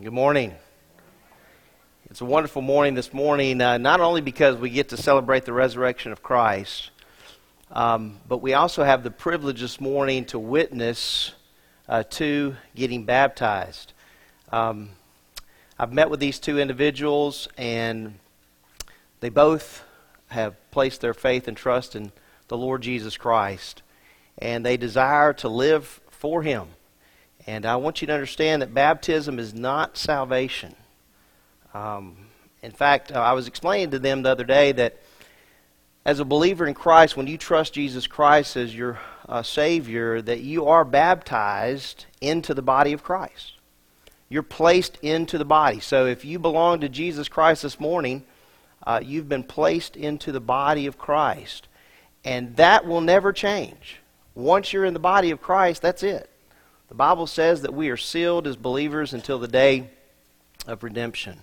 Good morning. It's a wonderful morning this morning, uh, not only because we get to celebrate the resurrection of Christ, um, but we also have the privilege this morning to witness uh, getting baptized. Um, I've met with these two individuals, and they both have placed their faith and trust in the Lord Jesus Christ, and they desire to live for Him. And I want you to understand that baptism is not salvation. Um, in fact, uh, I was explaining to them the other day that as a believer in Christ, when you trust Jesus Christ as your uh, Savior, that you are baptized into the body of Christ. You're placed into the body. So if you belong to Jesus Christ this morning, uh, you've been placed into the body of Christ. And that will never change. Once you're in the body of Christ, that's it. The Bible says that we are sealed as believers until the day of redemption.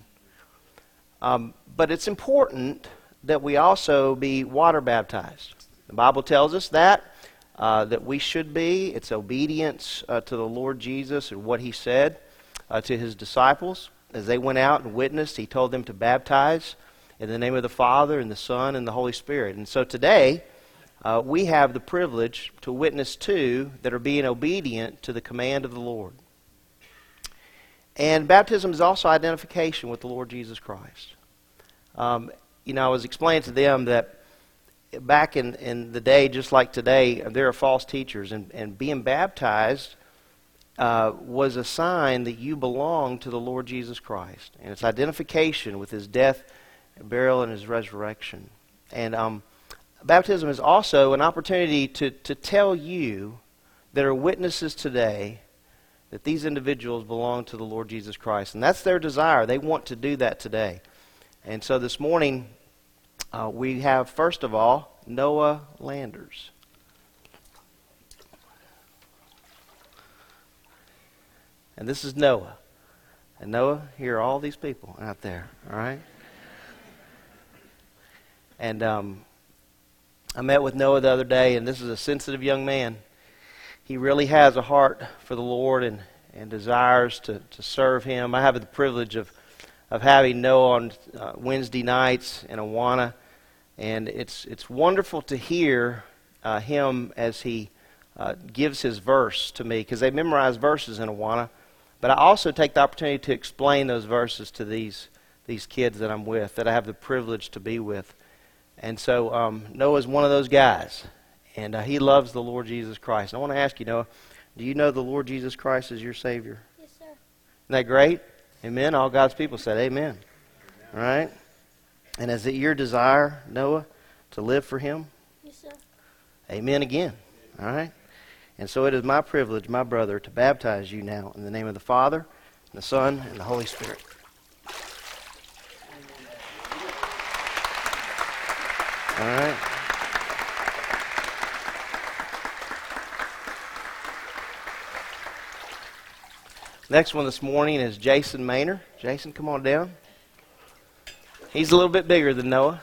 Um, but it's important that we also be water baptized. The Bible tells us that. Uh, that we should be. It's obedience uh, to the Lord Jesus and what He said uh, to His disciples. As they went out and witnessed, He told them to baptize in the name of the Father and the Son and the Holy Spirit. And so today, uh, we have the privilege to witness to that are being obedient to the command of the Lord. And baptism is also identification with the Lord Jesus Christ. Um, you know, I was explaining to them that back in, in the day, just like today, there are false teachers, and, and being baptized uh, was a sign that you belong to the Lord Jesus Christ. And it's identification with his death, burial, and his resurrection. And um, baptism is also an opportunity to, to tell you that are witnesses today that these individuals belong to the Lord Jesus Christ. And that's their desire. They want to do that today. And so this morning, uh, we have, first of all, Noah Landers. And this is Noah. And Noah, here are all these people out there, all right? And um, I met with Noah the other day, and this is a sensitive young man. He really has a heart for the Lord and, and desires to, to serve Him. I have the privilege of, of having Noah on uh, Wednesday nights in Awana, and it's, it's wonderful to hear uh, him as he uh, gives his verse to me, because they memorize verses in Awana. But I also take the opportunity to explain those verses to these, these kids that I'm with, that I have the privilege to be with. And so um, Noah's one of those guys, and uh, he loves the Lord Jesus Christ. I want to ask you, Noah, do you know the Lord Jesus Christ as your Savior? Yes, sir. Isn't that great? Amen. All God's people said amen. All right? And is it your desire, Noah, to live for Him? Yes, sir. Amen again. All right? And so it is my privilege, my brother, to baptize you now in the name of the Father, and the Son, and the Holy Spirit. All right. Next one this morning is Jason Maynor. Jason, come on down. He's a little bit bigger than Noah.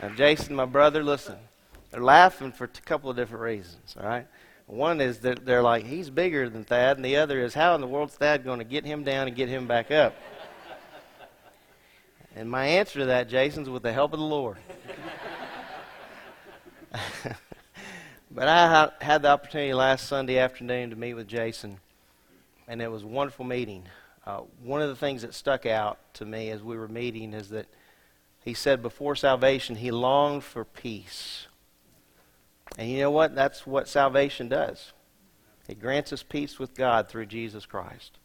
Now, Jason, my brother, listen. They're laughing for a couple of different reasons, all right? One is that they're like, he's bigger than Thad, and the other is, how in the world is Thad going to get him down and get him back up? And my answer to that, Jason's with the help of the Lord. but I had the opportunity last Sunday afternoon to meet with Jason, and it was a wonderful meeting. Uh, one of the things that stuck out to me as we were meeting is that he said before salvation he longed for peace. And you know what? That's what salvation does. It grants us peace with God through Jesus Christ.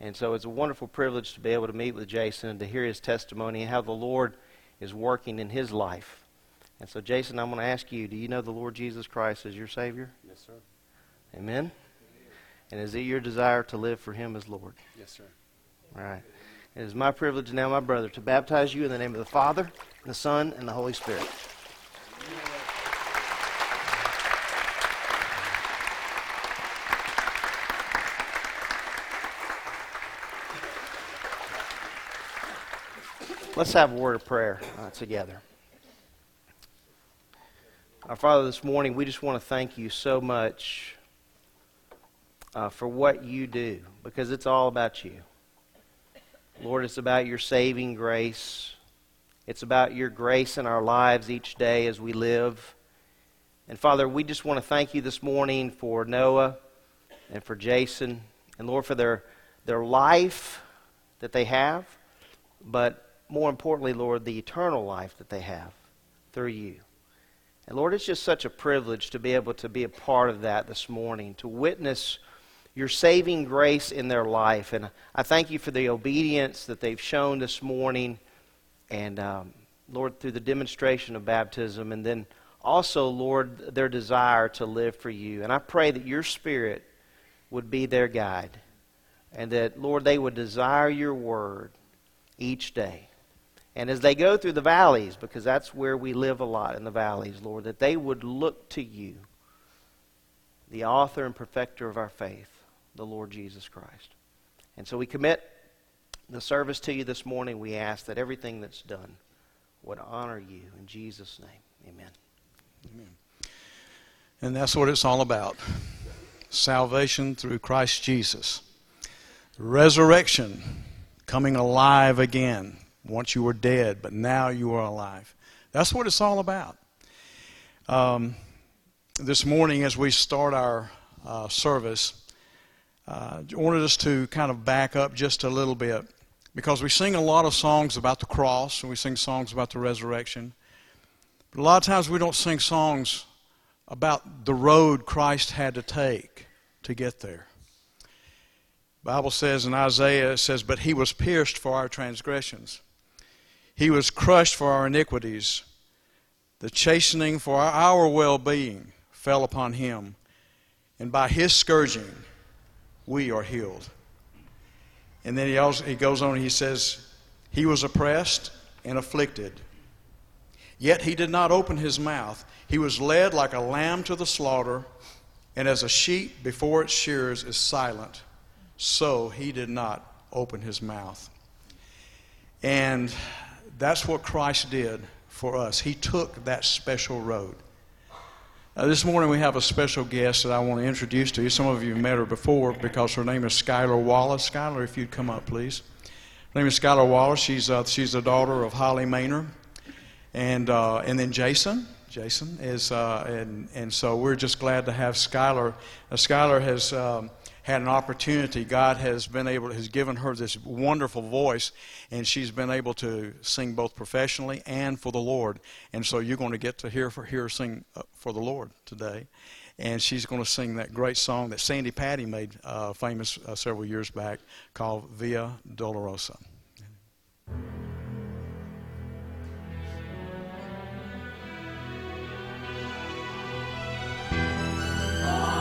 And so it's a wonderful privilege to be able to meet with Jason and to hear his testimony and how the Lord is working in his life. And so, Jason, I'm going to ask you do you know the Lord Jesus Christ as your Savior? Yes, sir. Amen? And is it your desire to live for him as Lord? Yes, sir. All right. It is my privilege now, my brother, to baptize you in the name of the Father, the Son, and the Holy Spirit. Let's have a word of prayer uh, together. Our Father, this morning, we just want to thank you so much uh, for what you do because it's all about you. Lord, it's about your saving grace. It's about your grace in our lives each day as we live. And Father, we just want to thank you this morning for Noah and for Jason, and Lord, for their, their life that they have, but more importantly, Lord, the eternal life that they have through you. And Lord, it's just such a privilege to be able to be a part of that this morning, to witness your saving grace in their life. And I thank you for the obedience that they've shown this morning. And um, Lord, through the demonstration of baptism, and then also, Lord, their desire to live for you. And I pray that your Spirit would be their guide. And that, Lord, they would desire your word each day. And as they go through the valleys, because that's where we live a lot in the valleys, Lord, that they would look to you, the author and perfecter of our faith the Lord Jesus Christ. And so we commit the service to you this morning. We ask that everything that's done would honor you. In Jesus' name, amen. Amen. And that's what it's all about salvation through Christ Jesus, resurrection, coming alive again. Once you were dead, but now you are alive. That's what it's all about. Um, this morning, as we start our uh, service, uh, wanted us to kind of back up just a little bit because we sing a lot of songs about the cross and we sing songs about the resurrection. But a lot of times we don't sing songs about the road Christ had to take to get there. The Bible says in Isaiah, it says, But he was pierced for our transgressions, he was crushed for our iniquities. The chastening for our well being fell upon him, and by his scourging, we are healed. And then he, also, he goes on he says, He was oppressed and afflicted. Yet he did not open his mouth. He was led like a lamb to the slaughter, and as a sheep before its shears is silent, so he did not open his mouth. And that's what Christ did for us. He took that special road. Uh, this morning we have a special guest that I want to introduce to you. Some of you have met her before because her name is Skylar Wallace. Skylar, if you'd come up, please. Her name is Skylar Wallace. She's, uh, she's the daughter of Holly Maynor. And, uh, and then Jason. Jason is, uh, and, and so we're just glad to have Skylar. Skylar has um, had an opportunity. God has been able, has given her this wonderful voice, and she's been able to sing both professionally and for the Lord. And so you're going to get to hear, for, hear her sing uh, for the Lord today. And she's going to sing that great song that Sandi Patty made uh, famous uh, several years back called Via Dolorosa. Oh!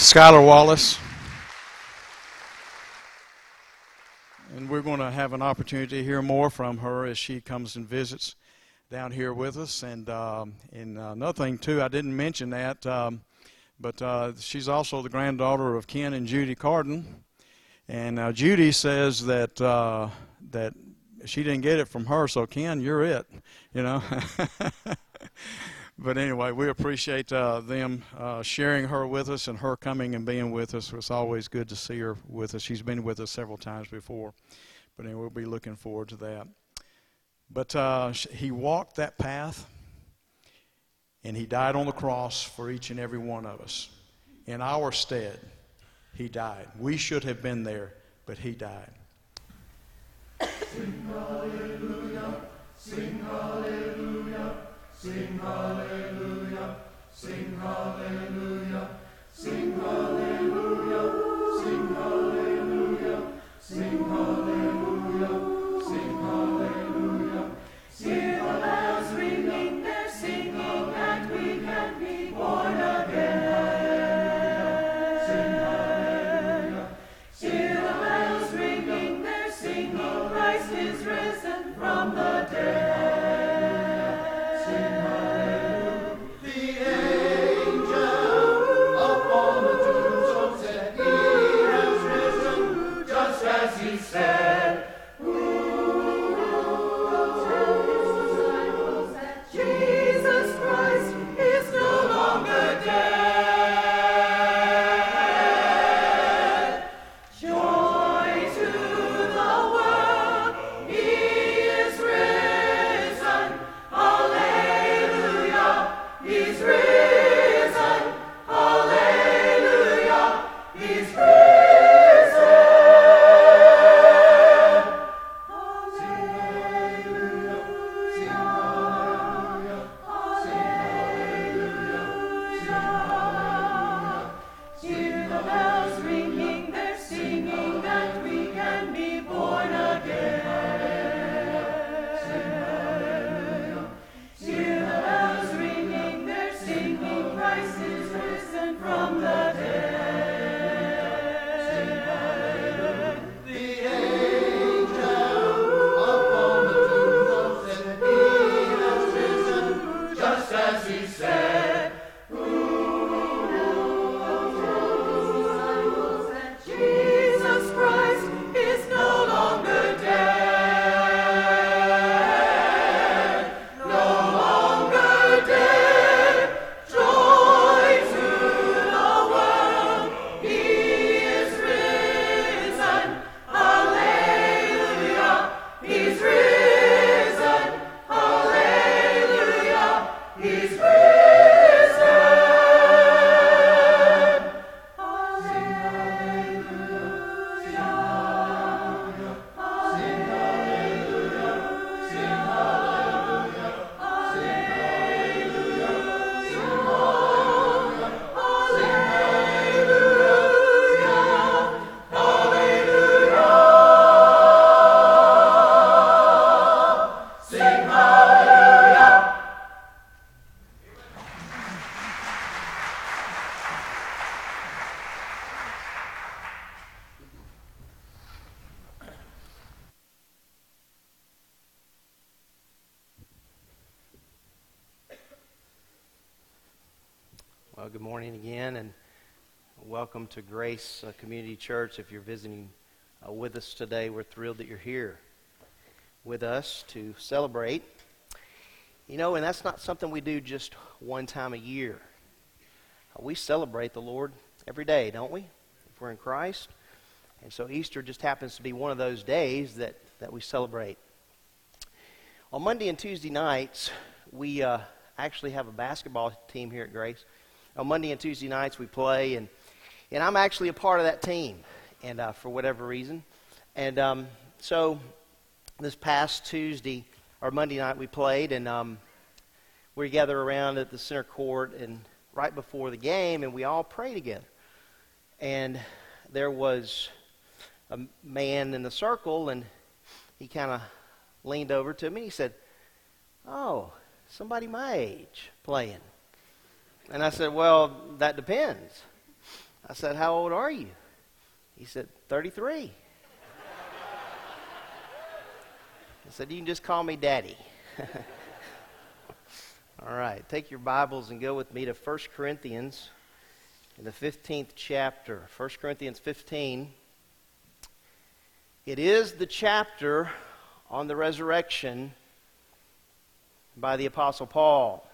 Skylar Wallace. And we're going to have an opportunity to hear more from her as she comes and visits down here with us. And, um, and another thing, too, I didn't mention that, um, but uh, she's also the granddaughter of Ken and Judy Carden. And uh, Judy says that, uh, that she didn't get it from her, so Ken, you're it, you know. but anyway, we appreciate uh, them uh, sharing her with us and her coming and being with us. It's always good to see her with us. She's been with us several times before, but anyway, we'll be looking forward to that. But uh, he walked that path, and he died on the cross for each and every one of us. In our stead, he died. We should have been there, but he died. Sing hallelujah, sing hallelujah. Sing hallelujah, sing hallelujah, sing hallelujah, to Grace uh, Community Church. If you're visiting uh, with us today, we're thrilled that you're here with us to celebrate. You know, and that's not something we do just one time a year. we celebrate the Lord every day, don't we? If we're in Christ. And so Easter just happens to be one of those days that, that we celebrate. On Monday and Tuesday nights, we uh, actually have a basketball team here at Grace. On Monday and Tuesday nights, we play, and, and I'm actually a part of that team, and uh, for whatever reason. And um, so this past Tuesday or Monday night, we played, and um, we gather around at the center court, and right before the game, and we all pray together. And there was a man in the circle, and he kind of leaned over to me. and He said, "Oh, somebody my age playing." And I said, "Well, that depends." I said, "How old are you?" He said, "33." I said, "You can just call me Daddy." All right, take your Bibles and go with me to 1 Corinthians in the 15th chapter. 1 Corinthians 15. It is the chapter on the resurrection by the Apostle Paul.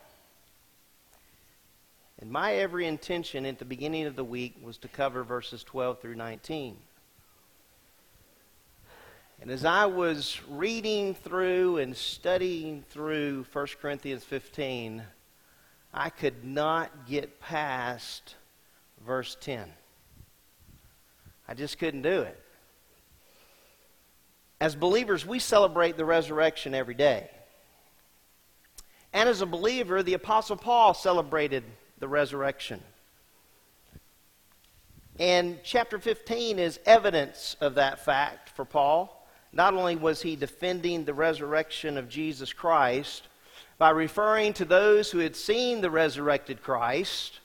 And my every intention at the beginning of the week was to cover verses 12 through 19. And as I was reading through and studying through 1 Corinthians 15, I could not get past verse 10. I just couldn't do it. As believers, we celebrate the resurrection every day. And as a believer, the Apostle Paul celebrated the resurrection. And chapter 15 is evidence of that fact for Paul. Not only was he defending the resurrection of Jesus Christ by referring to those who had seen the resurrected Christ,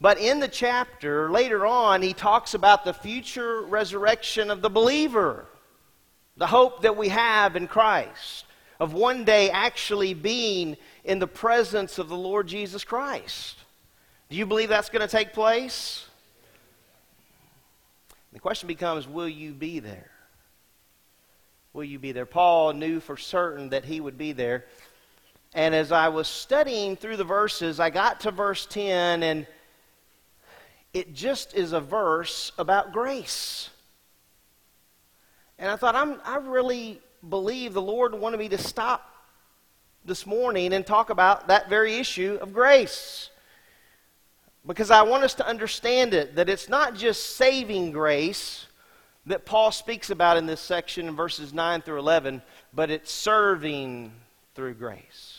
but in the chapter, later on, he talks about the future resurrection of the believer the hope that we have in Christ, of one day actually being in the presence of the Lord Jesus Christ. Do you believe that's going to take place? The question becomes will you be there? Will you be there? Paul knew for certain that he would be there. And as I was studying through the verses, I got to verse 10, and it just is a verse about grace. And I thought, I'm, I really believe the Lord wanted me to stop this morning and talk about that very issue of grace. Because I want us to understand it, that it's not just saving grace that Paul speaks about in this section in verses 9 through 11, but it's serving through grace.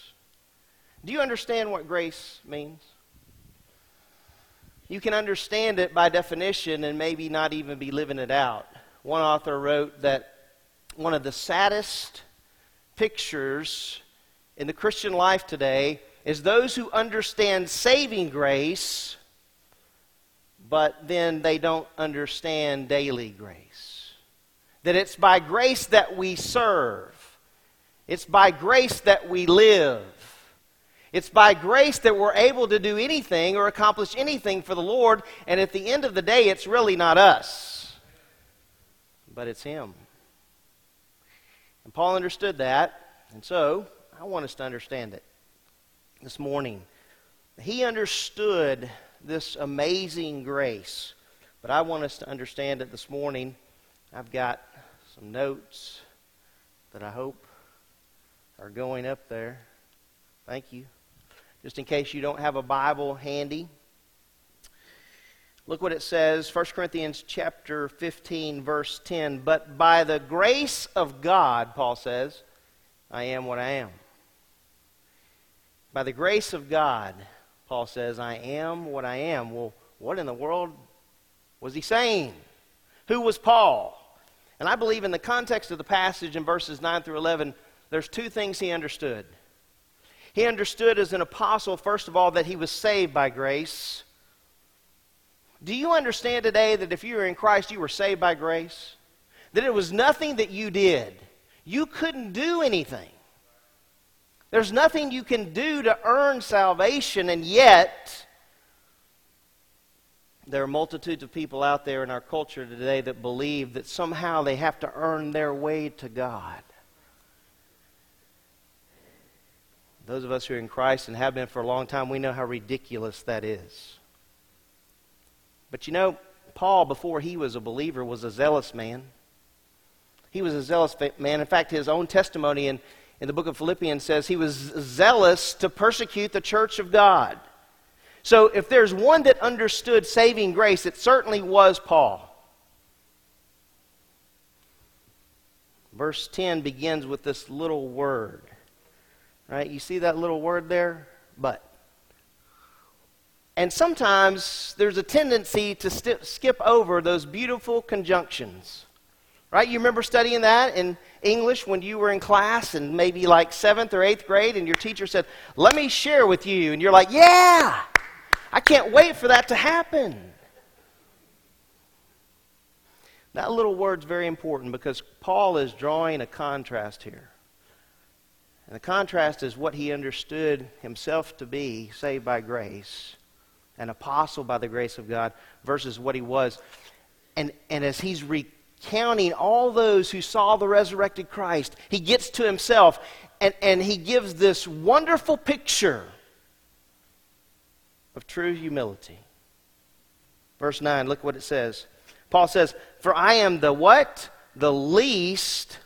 Do you understand what grace means? You can understand it by definition and maybe not even be living it out. One author wrote that one of the saddest pictures in the Christian life today is those who understand saving grace, but then they don't understand daily grace. That it's by grace that we serve, it's by grace that we live. It's by grace that we're able to do anything or accomplish anything for the Lord, and at the end of the day, it's really not us but it's Him. And Paul understood that, and so I want us to understand it this morning. He understood this amazing grace, but I want us to understand it this morning. I've got some notes that I hope are going up there. Thank you. Just in case you don't have a Bible handy, Look what it says, 1 Corinthians chapter 15 verse 10, but by the grace of God, Paul says, I am what I am. By the grace of God, Paul says, I am what I am. Well, what in the world was he saying? Who was Paul? And I believe in the context of the passage in verses 9 through 11, there's two things he understood. He understood as an apostle, first of all, that he was saved by grace. Do you understand today that if you were in Christ, you were saved by grace? That it was nothing that you did. You couldn't do anything. There's nothing you can do to earn salvation, and yet there are multitudes of people out there in our culture today that believe that somehow they have to earn their way to God. Those of us who are in Christ and have been for a long time, we know how ridiculous that is. But you know, Paul, before he was a believer, was a zealous man. He was a zealous man. In fact, his own testimony in, in the book of Philippians says he was zealous to persecute the church of God. So, if there's one that understood saving grace, it certainly was Paul. Verse 10 begins with this little word. Right? You see that little word there? But. And sometimes there's a tendency to st- skip over those beautiful conjunctions. Right? You remember studying that in English when you were in class and maybe like seventh or eighth grade, and your teacher said, Let me share with you. And you're like, Yeah, I can't wait for that to happen. That little word's very important because Paul is drawing a contrast here. And the contrast is what he understood himself to be, saved by grace, an apostle by the grace of God, versus what he was. And, and as he's recounting all those who saw the resurrected Christ, he gets to himself and, and he gives this wonderful picture of true humility. Verse 9, look what it says. Paul says, For I am the what? The least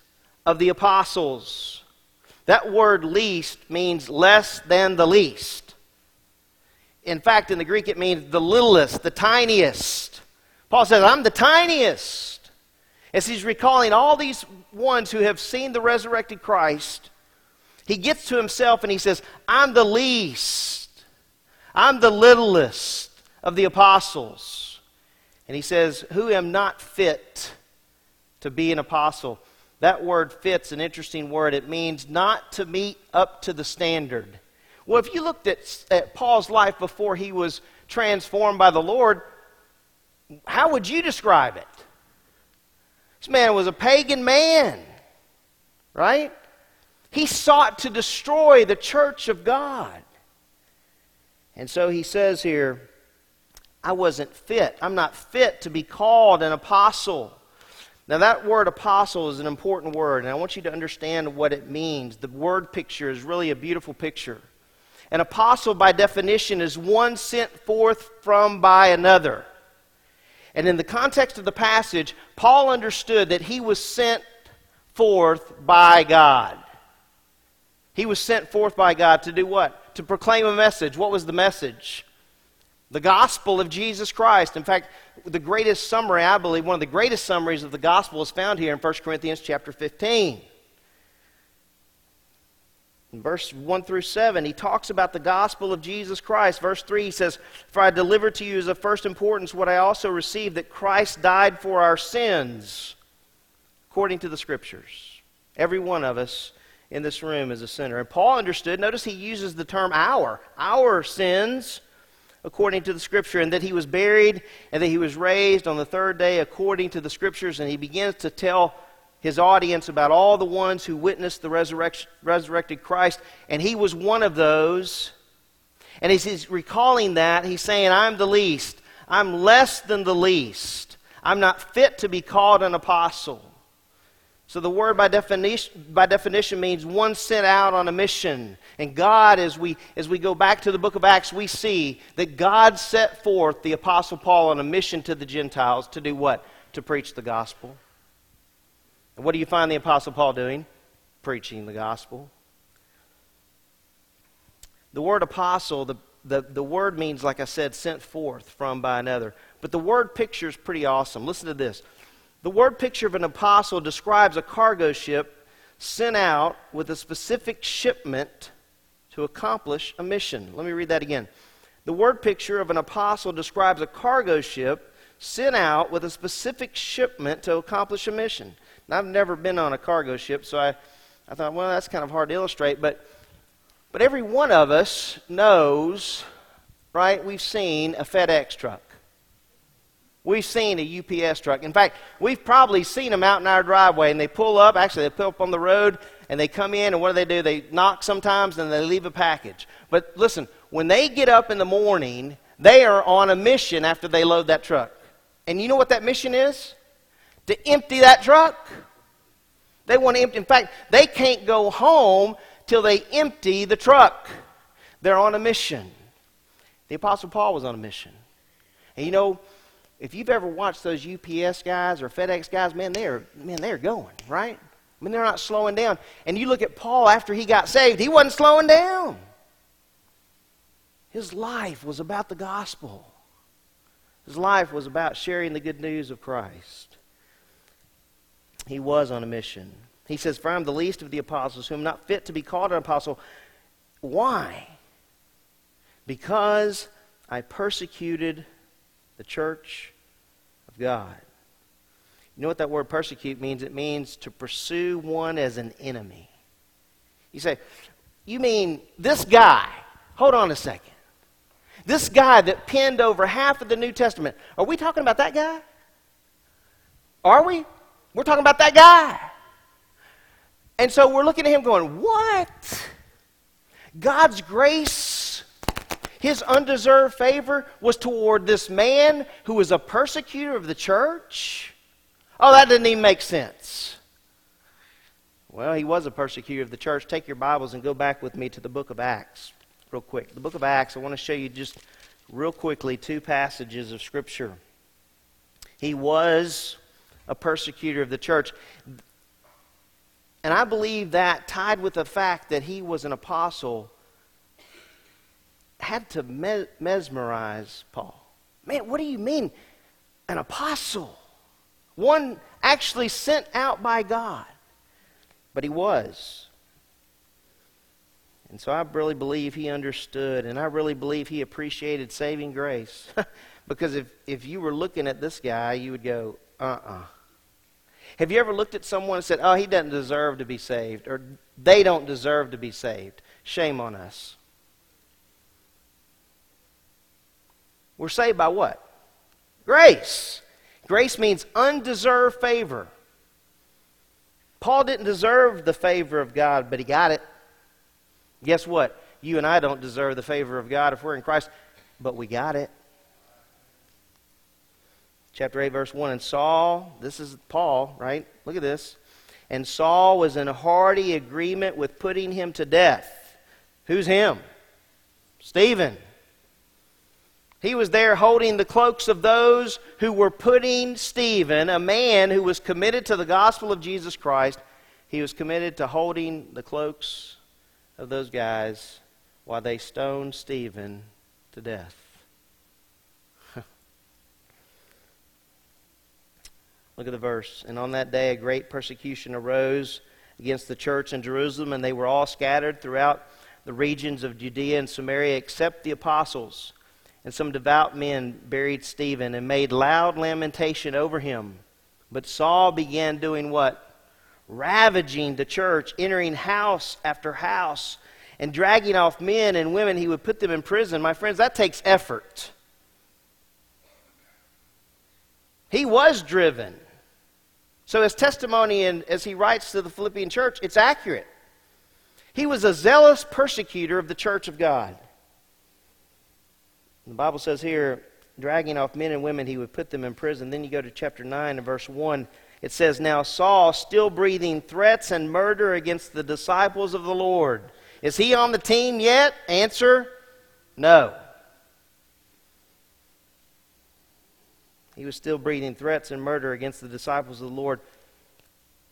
of the apostles. That word least means less than the least. In fact, in the Greek, it means the littlest, the tiniest. Paul says, I'm the tiniest. As he's recalling all these ones who have seen the resurrected Christ, he gets to himself and he says, I'm the least. I'm the littlest of the apostles. And he says, Who am not fit to be an apostle? That word fit's an interesting word. It means not to meet up to the standard. Well, if you looked at, at Paul's life before he was transformed by the Lord, how would you describe it? This man was a pagan man, right? He sought to destroy the church of God. And so he says here, I wasn't fit. I'm not fit to be called an apostle. Now, that word apostle is an important word, and I want you to understand what it means. The word picture is really a beautiful picture. An apostle, by definition, is one sent forth from by another. And in the context of the passage, Paul understood that he was sent forth by God. He was sent forth by God to do what? To proclaim a message. What was the message? The gospel of Jesus Christ. In fact, the greatest summary, I believe, one of the greatest summaries of the gospel is found here in 1 Corinthians chapter 15. In verse 1 through 7, he talks about the gospel of Jesus Christ. Verse 3, he says, For I delivered to you as of first importance what I also received, that Christ died for our sins, according to the Scriptures. Every one of us in this room is a sinner. And Paul understood, notice he uses the term our, our sins according to the scripture, and that he was buried, and that he was raised on the third day according to the scriptures. And he begins to tell his audience about all the ones who witnessed the resurrected Christ, and he was one of those. And as he's recalling that, he's saying, I'm the least. I'm less than the least. I'm not fit to be called an apostle. So the word by definition, by definition means one sent out on a mission. And God, as we, as we go back to the book of Acts, we see that God set forth the Apostle Paul on a mission to the Gentiles to do what? To preach the gospel. And what do you find the Apostle Paul doing? Preaching the gospel. The word apostle, the, the, the word means, like I said, sent forth from by another. But the word picture is pretty awesome. Listen to this. The word picture of an apostle describes a cargo ship sent out with a specific shipment to accomplish a mission. Let me read that again. The word picture of an apostle describes a cargo ship sent out with a specific shipment to accomplish a mission. Now, I've never been on a cargo ship, so I, I thought, well, that's kind of hard to illustrate, but, but every one of us knows, right? We've seen a FedEx truck. We've seen a UPS truck. In fact, we've probably seen them out in our driveway, and they pull up. Actually, they pull up on the road, and they come in, and what do they do? They knock sometimes, and they leave a package. But listen, when they get up in the morning, they are on a mission after they load that truck. And you know what that mission is? To empty that truck. They want to empty. In fact, they can't go home till they empty the truck. They're on a mission. The Apostle Paul was on a mission. And you know, if you've ever watched those UPS guys or FedEx guys, man, they're man, they're going, right? I mean, they're not slowing down. And you look at Paul after he got saved, he wasn't slowing down. His life was about the gospel. His life was about sharing the good news of Christ. He was on a mission. He says, For I am the least of the apostles, whom not fit to be called an apostle. Why? Because I persecuted the church of God. You know what that word persecute means? It means to pursue one as an enemy. You say, You mean this guy? Hold on a second. This guy that penned over half of the New Testament, are we talking about that guy? Are we? We're talking about that guy. And so we're looking at him going, What? God's grace, his undeserved favor was toward this man who was a persecutor of the church? Oh, that didn't even make sense. Well, he was a persecutor of the church. Take your Bibles and go back with me to the book of Acts, real quick. The book of Acts, I want to show you just real quickly two passages of Scripture. He was a persecutor of the church. And I believe that, tied with the fact that he was an apostle, had to me- mesmerize Paul. Man, what do you mean, an apostle? One actually sent out by God. But he was. And so I really believe he understood, and I really believe he appreciated saving grace. because if, if you were looking at this guy, you would go, uh uh have you ever looked at someone and said, oh, he doesn't deserve to be saved, or they don't deserve to be saved? Shame on us. We're saved by what? Grace. Grace means undeserved favor. Paul didn't deserve the favor of God, but he got it. Guess what? You and I don't deserve the favor of God if we're in Christ, but we got it chapter 8, verse 1. And Saul, this is Paul, right? Look at this. And Saul was in hearty agreement with putting him to death. Who's him? Stephen. He was there holding the cloaks of those who were putting Stephen, a man who was committed to the gospel of Jesus Christ, he was committed to holding the cloaks of those guys while they stoned Stephen to death. Look at the verse. And on that day, a great persecution arose against the church in Jerusalem, and they were all scattered throughout the regions of Judea and Samaria, except the apostles. And some devout men buried Stephen and made loud lamentation over him. But Saul began doing what? Ravaging the church, entering house after house, and dragging off men and women. He would put them in prison. My friends, that takes effort. He was driven. So his testimony, and as he writes to the Philippian church, it's accurate. He was a zealous persecutor of the church of God. The Bible says here, dragging off men and women, he would put them in prison. Then you go to chapter 9 and verse 1. It says, Now Saul, still breathing threats and murder against the disciples of the Lord. Is he on the team yet? Answer no. He was still breathing threats and murder against the disciples of the Lord.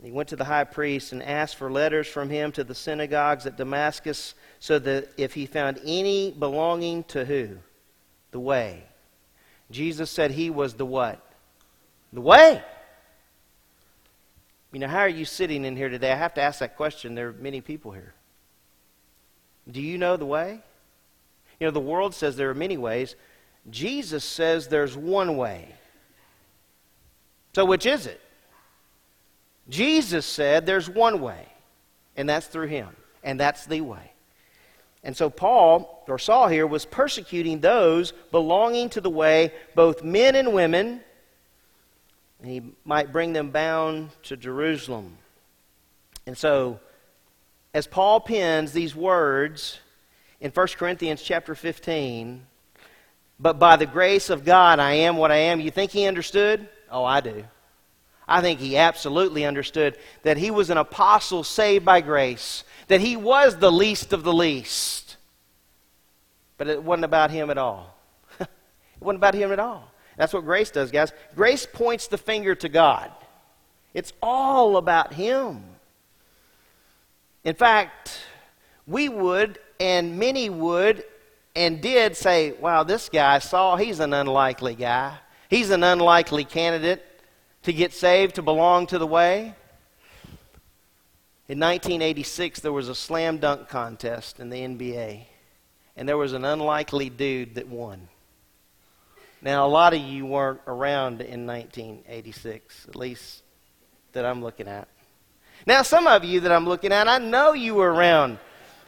He went to the high priest and asked for letters from him to the synagogues at Damascus so that if he found any belonging to who? The way. Jesus said he was the what? The way. You know, how are you sitting in here today? I have to ask that question. There are many people here. Do you know the way? You know, the world says there are many ways. Jesus says there's one way. So, which is it? Jesus said there's one way, and that's through him, and that's the way. And so, Paul, or Saul here, was persecuting those belonging to the way, both men and women. And he might bring them bound to Jerusalem. And so, as Paul pens these words in 1 Corinthians chapter 15, but by the grace of God I am what I am, you think he understood? Oh, I do. I think he absolutely understood that he was an apostle saved by grace, that he was the least of the least. But it wasn't about him at all. it wasn't about him at all. That's what grace does, guys. Grace points the finger to God. It's all about Him. In fact, we would, and many would, and did say, wow, this guy, Saul, he's an unlikely guy. He's an unlikely candidate to get saved, to belong to the way. In 1986, there was a slam dunk contest in the NBA, and there was an unlikely dude that won. Now, a lot of you weren't around in 1986, at least that I'm looking at. Now, some of you that I'm looking at, I know you were around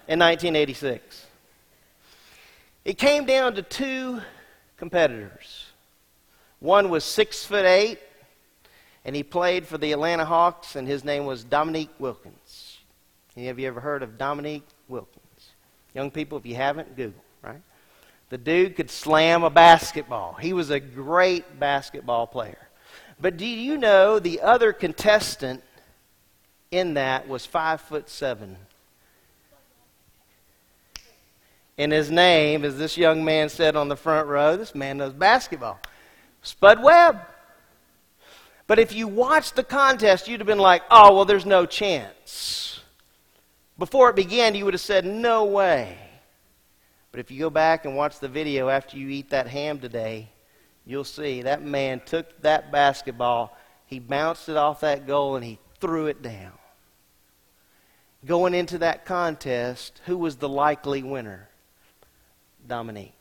in 1986. It came down to two competitors. One was six foot eight, and he played for the Atlanta Hawks, and his name was Dominique Wilkins. Any of you ever heard of Dominique Wilkins? Young people, if you haven't, Google, right? The dude could slam a basketball. He was a great basketball player. But do you know the other contestant in that was five foot seven? And his name, as this young man said on the front row, this man knows basketball. Spud Webb. But if you watched the contest, you'd have been like, oh, well, there's no chance. Before it began, you would have said, no way. But if you go back and watch the video after you eat that ham today, you'll see that man took that basketball, he bounced it off that goal, and he threw it down. Going into that contest, who was the likely winner? Dominique,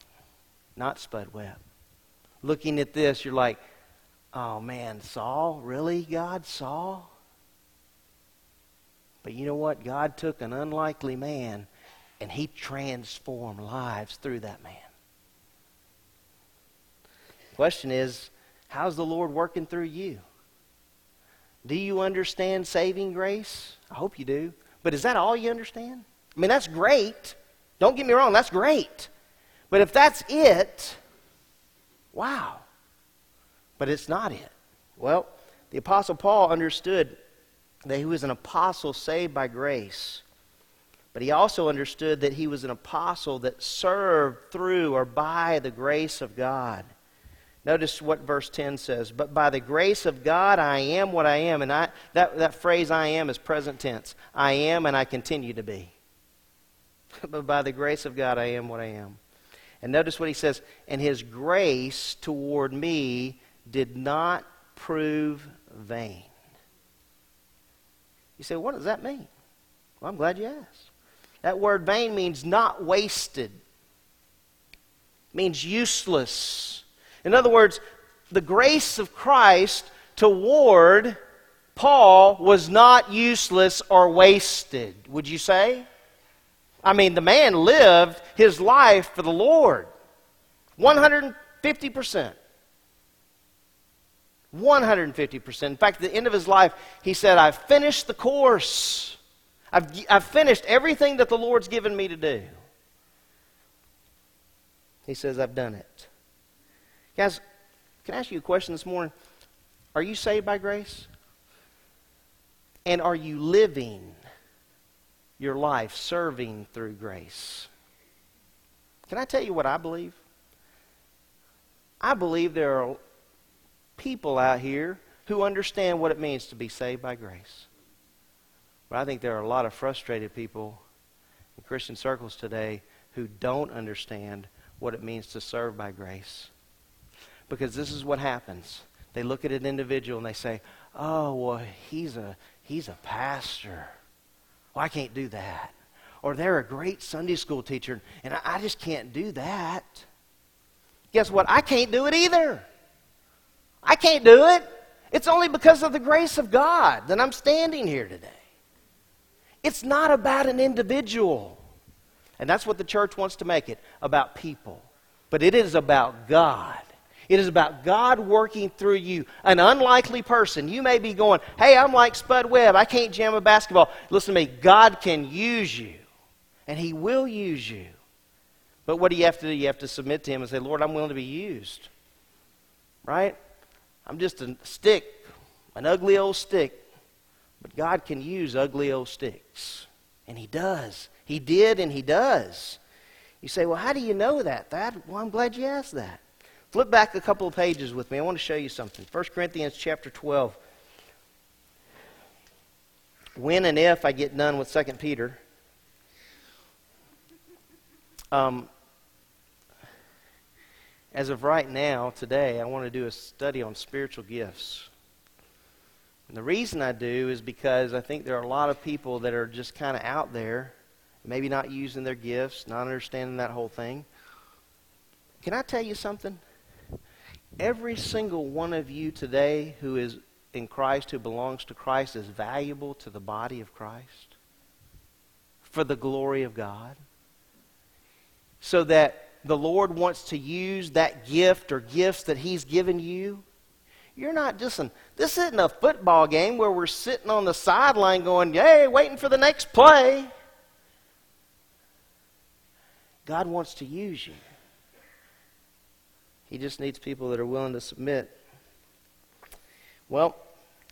not Spud Webb. Looking at this, you're like, oh man, Saul? Really, God? Saul? But you know what? God took an unlikely man and he transformed lives through that man. Question is, how's the Lord working through you? Do you understand saving grace? I hope you do. But is that all you understand? I mean, that's great. Don't get me wrong, that's great. But if that's it, wow. But it's not it. Well, the Apostle Paul understood that he was an apostle saved by grace. But he also understood that he was an apostle that served through or by the grace of God. Notice what verse 10 says. But by the grace of God, I am what I am. And I, that, that phrase, I am, is present tense. I am and I continue to be. but by the grace of God, I am what I am. And notice what he says. And his grace toward me did not prove vain. You say, what does that mean? Well, I'm glad you asked. That word vain means not wasted, means useless in other words, the grace of Christ toward Paul was not useless or wasted, would you say? I mean, the man lived his life for the Lord 150%. 150%. In fact, at the end of his life, he said, I've finished the course. I've, I've finished everything that the Lord's given me to do. He says, I've done it. Guys, can I ask you a question this morning? Are you saved by grace? And are you living your life serving through grace? Can I tell you what I believe? I believe there are people out here who understand what it means to be saved by grace. But I think there are a lot of frustrated people in Christian circles today who don't understand what it means to serve by grace. Because this is what happens. They look at an individual and they say, oh, well, he's a, he's a pastor. Well, I can't do that. Or they're a great Sunday school teacher, and I, I just can't do that. Guess what? I can't do it either. I can't do it. It's only because of the grace of God that I'm standing here today. It's not about an individual. And that's what the church wants to make it about people. But it is about God. It is about God working through you. An unlikely person. You may be going, hey, I'm like Spud Webb. I can't jam a basketball. Listen to me. God can use you, and He will use you. But what do you have to do? You have to submit to Him and say, Lord, I'm willing to be used. Right? I'm just a stick, an ugly old stick. But God can use ugly old sticks. And He does. He did, and He does. You say, well, how do you know that? That well, I'm glad you asked that. Flip back a couple of pages with me. I want to show you something. 1 Corinthians chapter 12. When and if I get done with 2 Peter, um, as of right now, today, I want to do a study on spiritual gifts. And the reason I do is because I think there are a lot of people that are just kind of out there, maybe not using their gifts, not understanding that whole thing. Can I tell you something? Every single one of you today who is in Christ, who belongs to Christ, is valuable to the body of Christ for the glory of God. So that the Lord wants to use that gift or gifts that He's given you. You're not just an, this isn't a football game where we're sitting on the sideline going, yay, waiting for the next play. God wants to use you. He just needs people that are willing to submit. Well,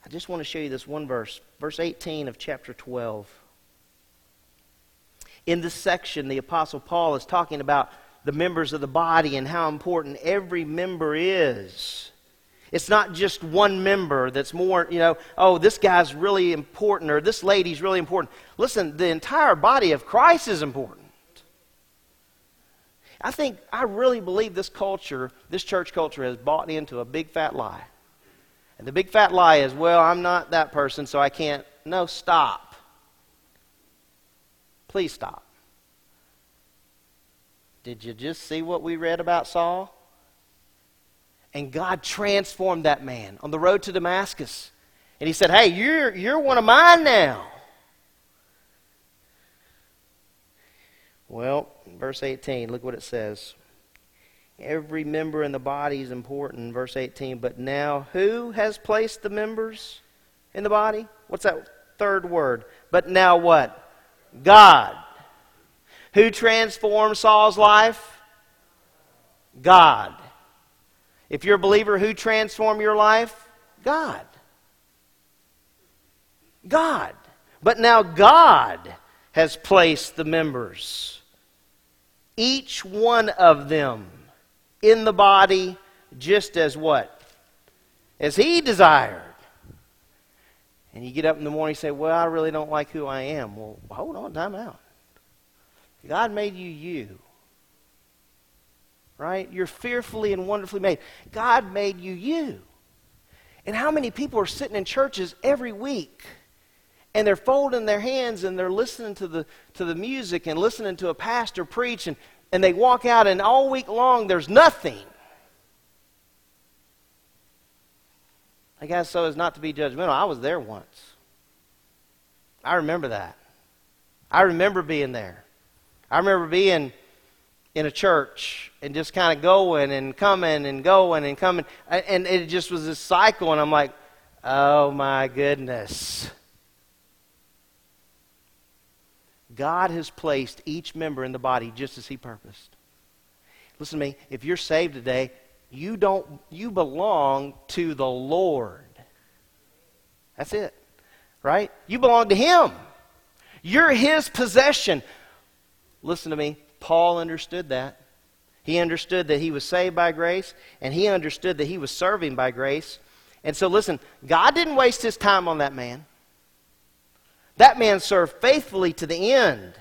I just want to show you this one verse, verse 18 of chapter 12. In this section, the Apostle Paul is talking about the members of the body and how important every member is. It's not just one member that's more, you know, oh, this guy's really important or this lady's really important. Listen, the entire body of Christ is important. I think, I really believe this culture, this church culture, has bought into a big fat lie. And the big fat lie is, well, I'm not that person, so I can't. No, stop. Please stop. Did you just see what we read about Saul? And God transformed that man on the road to Damascus. And he said, Hey, you're, you're one of mine now. Well, verse 18, look what it says. Every member in the body is important, verse 18. But now, who has placed the members in the body? What's that third word? But now what? God. Who transformed Saul's life? God. If you're a believer, who transformed your life? God. God. But now God has placed the members, each one of them, in the body just as what? As He desired. And you get up in the morning and say, Well, I really don't like who I am. Well, hold on, time out. God made you you. Right? You're fearfully and wonderfully made. God made you you. And how many people are sitting in churches every week and they're folding their hands and they're listening to the, to the music and listening to a pastor preach and, and they walk out and all week long there's nothing. I guess so as not to be judgmental. I was there once. I remember that. I remember being there. I remember being in a church and just kind of going and coming and going and coming. And it just was this cycle, and I'm like, oh my goodness. God has placed each member in the body just as He purposed. Listen to me. If you're saved today, you don't you belong to the Lord. That's it. Right? You belong to Him. You're His possession. Listen to me. Paul understood that. He understood that he was saved by grace, and he understood that he was serving by grace. And so, listen, God didn't waste his time on that man. That man served faithfully to the end.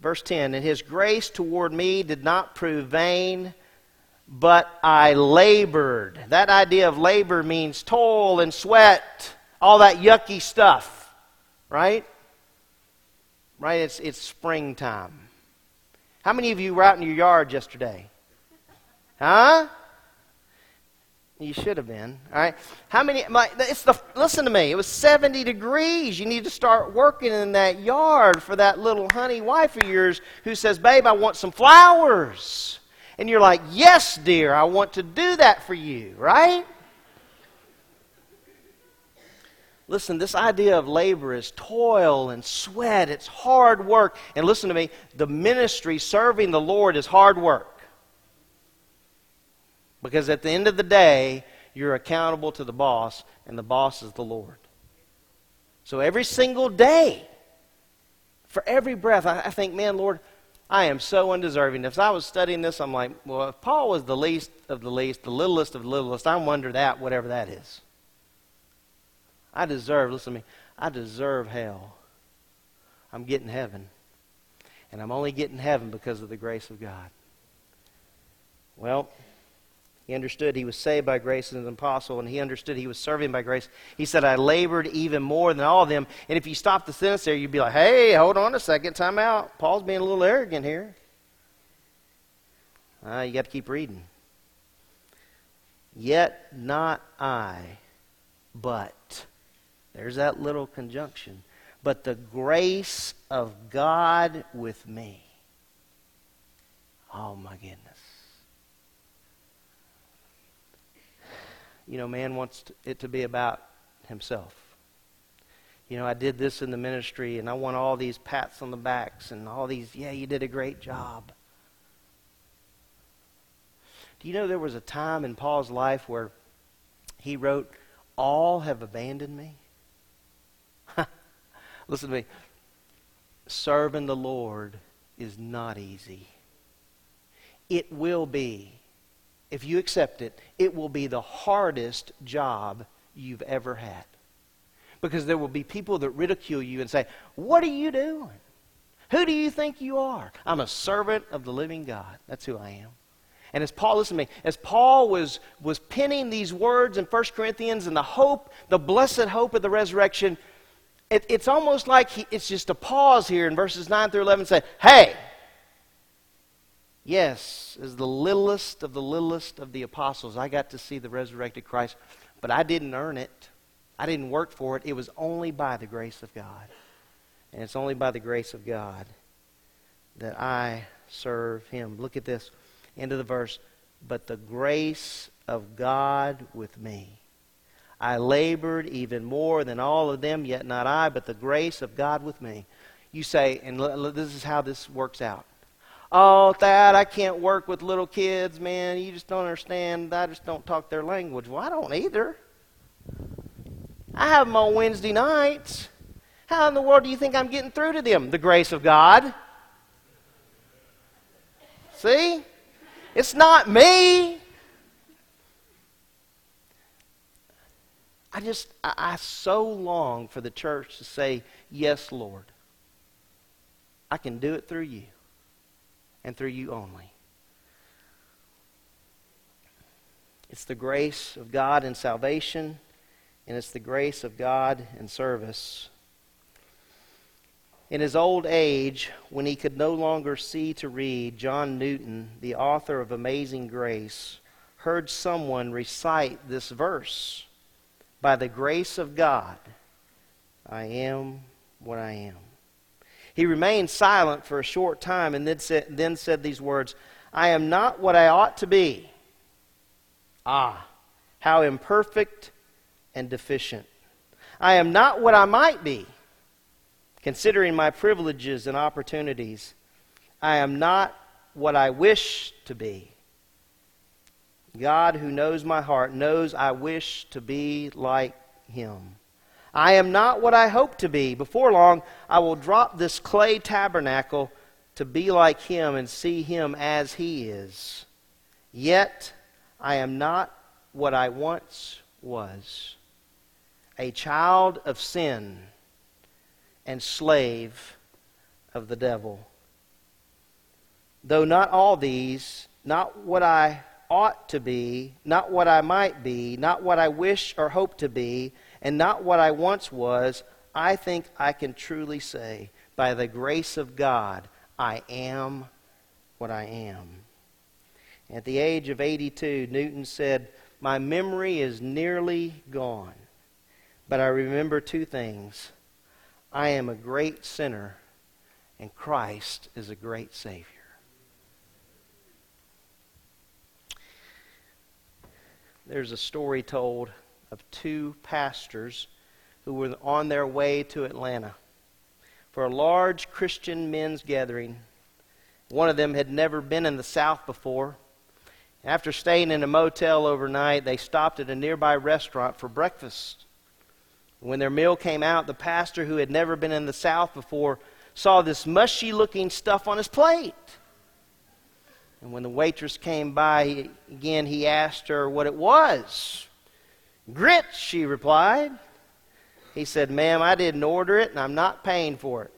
Verse 10 And his grace toward me did not prove vain, but I labored. That idea of labor means toil and sweat, all that yucky stuff, right? Right? It's, it's springtime. How many of you were out in your yard yesterday? Huh? You should have been. All right. How many? My, it's the. Listen to me. It was 70 degrees. You need to start working in that yard for that little honey wife of yours who says, "Babe, I want some flowers." And you're like, "Yes, dear, I want to do that for you." Right? Listen, this idea of labor is toil and sweat. It's hard work. And listen to me the ministry, serving the Lord, is hard work. Because at the end of the day, you're accountable to the boss, and the boss is the Lord. So every single day, for every breath, I, I think, man, Lord, I am so undeserving. If I was studying this, I'm like, well, if Paul was the least of the least, the littlest of the littlest, I wonder that, whatever that is. I deserve, listen to me, I deserve hell. I'm getting heaven. And I'm only getting heaven because of the grace of God. Well, he understood he was saved by grace as an apostle, and he understood he was serving by grace. He said, I labored even more than all of them. And if you stop the sentence there, you'd be like, hey, hold on a second, time out. Paul's being a little arrogant here. Uh, you got to keep reading. Yet not I, but. There's that little conjunction. But the grace of God with me. Oh, my goodness. You know, man wants it to be about himself. You know, I did this in the ministry, and I want all these pats on the backs and all these, yeah, you did a great job. Do you know there was a time in Paul's life where he wrote, All have abandoned me? Listen to me. Serving the Lord is not easy. It will be if you accept it, it will be the hardest job you've ever had. Because there will be people that ridicule you and say, What are you doing? Who do you think you are? I'm a servant of the living God. That's who I am. And as Paul, listen to me, as Paul was, was penning these words in 1 Corinthians and the hope, the blessed hope of the resurrection, it, it's almost like he, it's just a pause here in verses 9 through 11 say, Hey, Yes, as the littlest of the littlest of the apostles, I got to see the resurrected Christ, but I didn't earn it. I didn't work for it. It was only by the grace of God. And it's only by the grace of God that I serve Him. Look at this, end of the verse. But the grace of God with me. I labored even more than all of them, yet not I, but the grace of God with me. You say, and this is how this works out. Oh, Thad, I can't work with little kids, man. You just don't understand. I just don't talk their language. Well, I don't either. I have them on Wednesday nights. How in the world do you think I'm getting through to them? The grace of God. See? It's not me. I just, I, I so long for the church to say, Yes, Lord. I can do it through you and through you only. It's the grace of God in salvation, and it's the grace of God in service. In his old age, when he could no longer see to read, John Newton, the author of Amazing Grace, heard someone recite this verse By the grace of God, I am what I am. He remained silent for a short time and then said, then said these words I am not what I ought to be. Ah, how imperfect and deficient. I am not what I might be, considering my privileges and opportunities. I am not what I wish to be. God, who knows my heart, knows I wish to be like Him. I am not what I hope to be. Before long, I will drop this clay tabernacle to be like him and see him as he is. Yet, I am not what I once was a child of sin and slave of the devil. Though not all these, not what I ought to be, not what I might be, not what I wish or hope to be, and not what I once was, I think I can truly say, by the grace of God, I am what I am. At the age of 82, Newton said, My memory is nearly gone, but I remember two things. I am a great sinner, and Christ is a great Savior. There's a story told of two pastors who were on their way to Atlanta for a large Christian men's gathering. One of them had never been in the South before. After staying in a motel overnight, they stopped at a nearby restaurant for breakfast. When their meal came out, the pastor, who had never been in the South before, saw this mushy looking stuff on his plate. And when the waitress came by again, he asked her what it was. Grits, she replied. He said, Ma'am, I didn't order it and I'm not paying for it.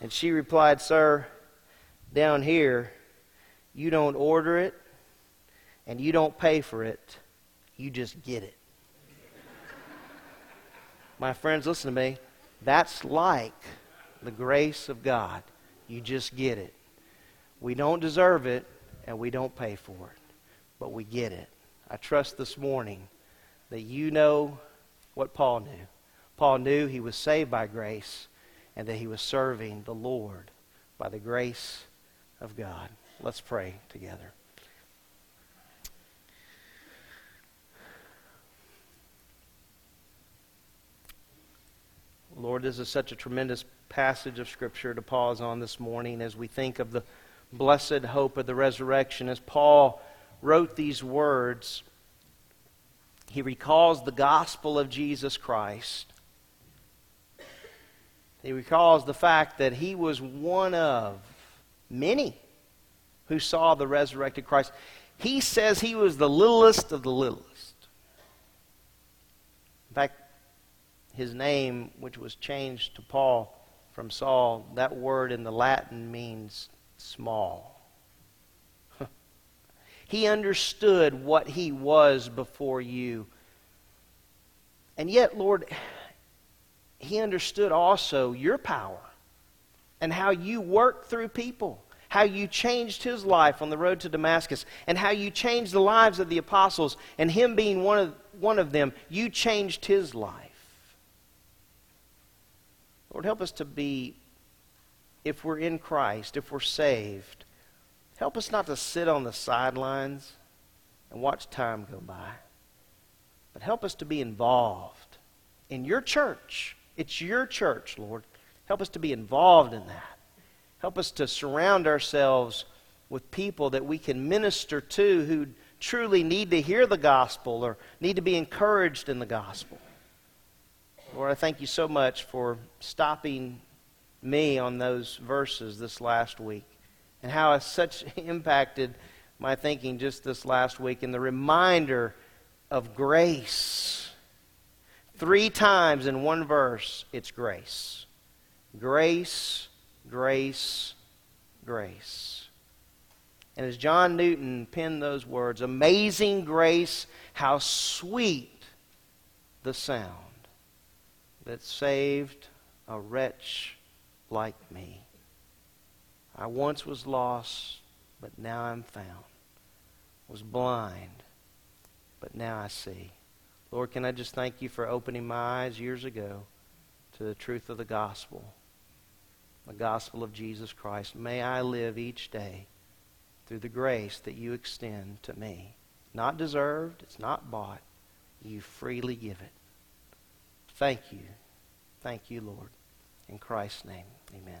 And she replied, Sir, down here, you don't order it and you don't pay for it, you just get it. My friends, listen to me. That's like the grace of God. You just get it. We don't deserve it and we don't pay for it, but we get it. I trust this morning that you know what Paul knew. Paul knew he was saved by grace and that he was serving the Lord by the grace of God. Let's pray together. Lord, this is such a tremendous passage of Scripture to pause on this morning as we think of the blessed hope of the resurrection. As Paul wrote these words, he recalls the gospel of Jesus Christ. He recalls the fact that he was one of many who saw the resurrected Christ. He says he was the littlest of the littlest. In fact, his name, which was changed to Paul from Saul, that word in the Latin means small. He understood what he was before you. And yet, Lord, he understood also your power and how you work through people, how you changed his life on the road to Damascus, and how you changed the lives of the apostles, and him being one of, one of them, you changed his life. Lord, help us to be, if we're in Christ, if we're saved, help us not to sit on the sidelines and watch time go by, but help us to be involved in your church. It's your church, Lord. Help us to be involved in that. Help us to surround ourselves with people that we can minister to who truly need to hear the gospel or need to be encouraged in the gospel. Lord, I thank you so much for stopping me on those verses this last week and how it such impacted my thinking just this last week and the reminder of grace. Three times in one verse, it's grace. Grace, grace, grace. And as John Newton penned those words, amazing grace, how sweet the sound that saved a wretch like me. I once was lost, but now I'm found. Was blind, but now I see. Lord, can I just thank you for opening my eyes years ago to the truth of the gospel, the gospel of Jesus Christ. May I live each day through the grace that you extend to me. Not deserved, it's not bought. You freely give it. Thank you. Thank you, Lord. In Christ's name, amen.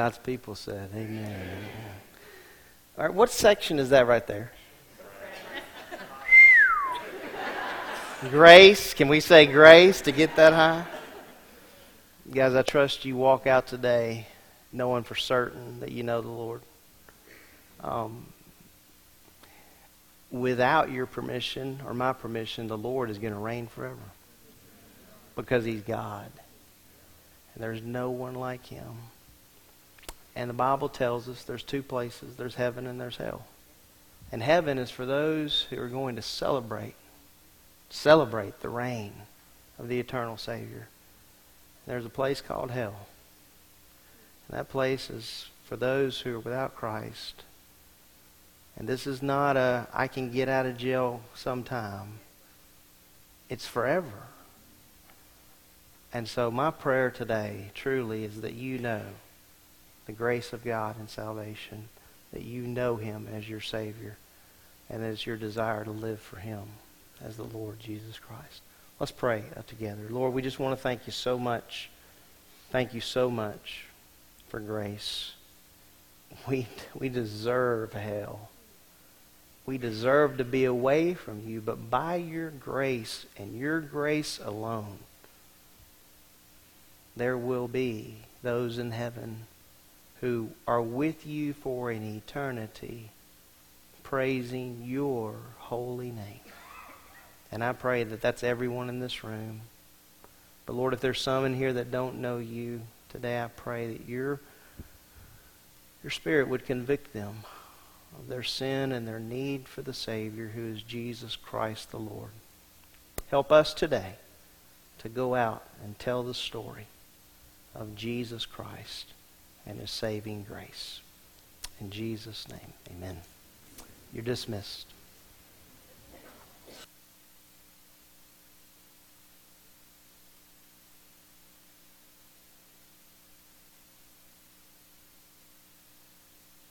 God's people said, Amen. Amen. All right, what section is that right there? grace. Can we say grace to get that high? Guys, I trust you walk out today knowing for certain that you know the Lord. Um, without your permission or my permission, the Lord is going to reign forever because He's God. And there's no one like Him. And the Bible tells us there's two places there's heaven and there's hell. And heaven is for those who are going to celebrate, celebrate the reign of the eternal Savior. There's a place called hell. And that place is for those who are without Christ. And this is not a, I can get out of jail sometime. It's forever. And so my prayer today truly is that you know the grace of God and salvation, that you know Him as your Savior, and that it's your desire to live for Him as the Lord Jesus Christ. Let's pray uh, together. Lord, we just want to thank you so much. Thank you so much for grace. We, we deserve hell. We deserve to be away from you, but by your grace and your grace alone, there will be those in heaven who are with you for an eternity, praising your holy name. And I pray that that's everyone in this room. But Lord, if there's some in here that don't know you today, I pray that your, your Spirit would convict them of their sin and their need for the Savior who is Jesus Christ the Lord. Help us today to go out and tell the story of Jesus Christ and his saving grace. In Jesus' name, amen. You're dismissed.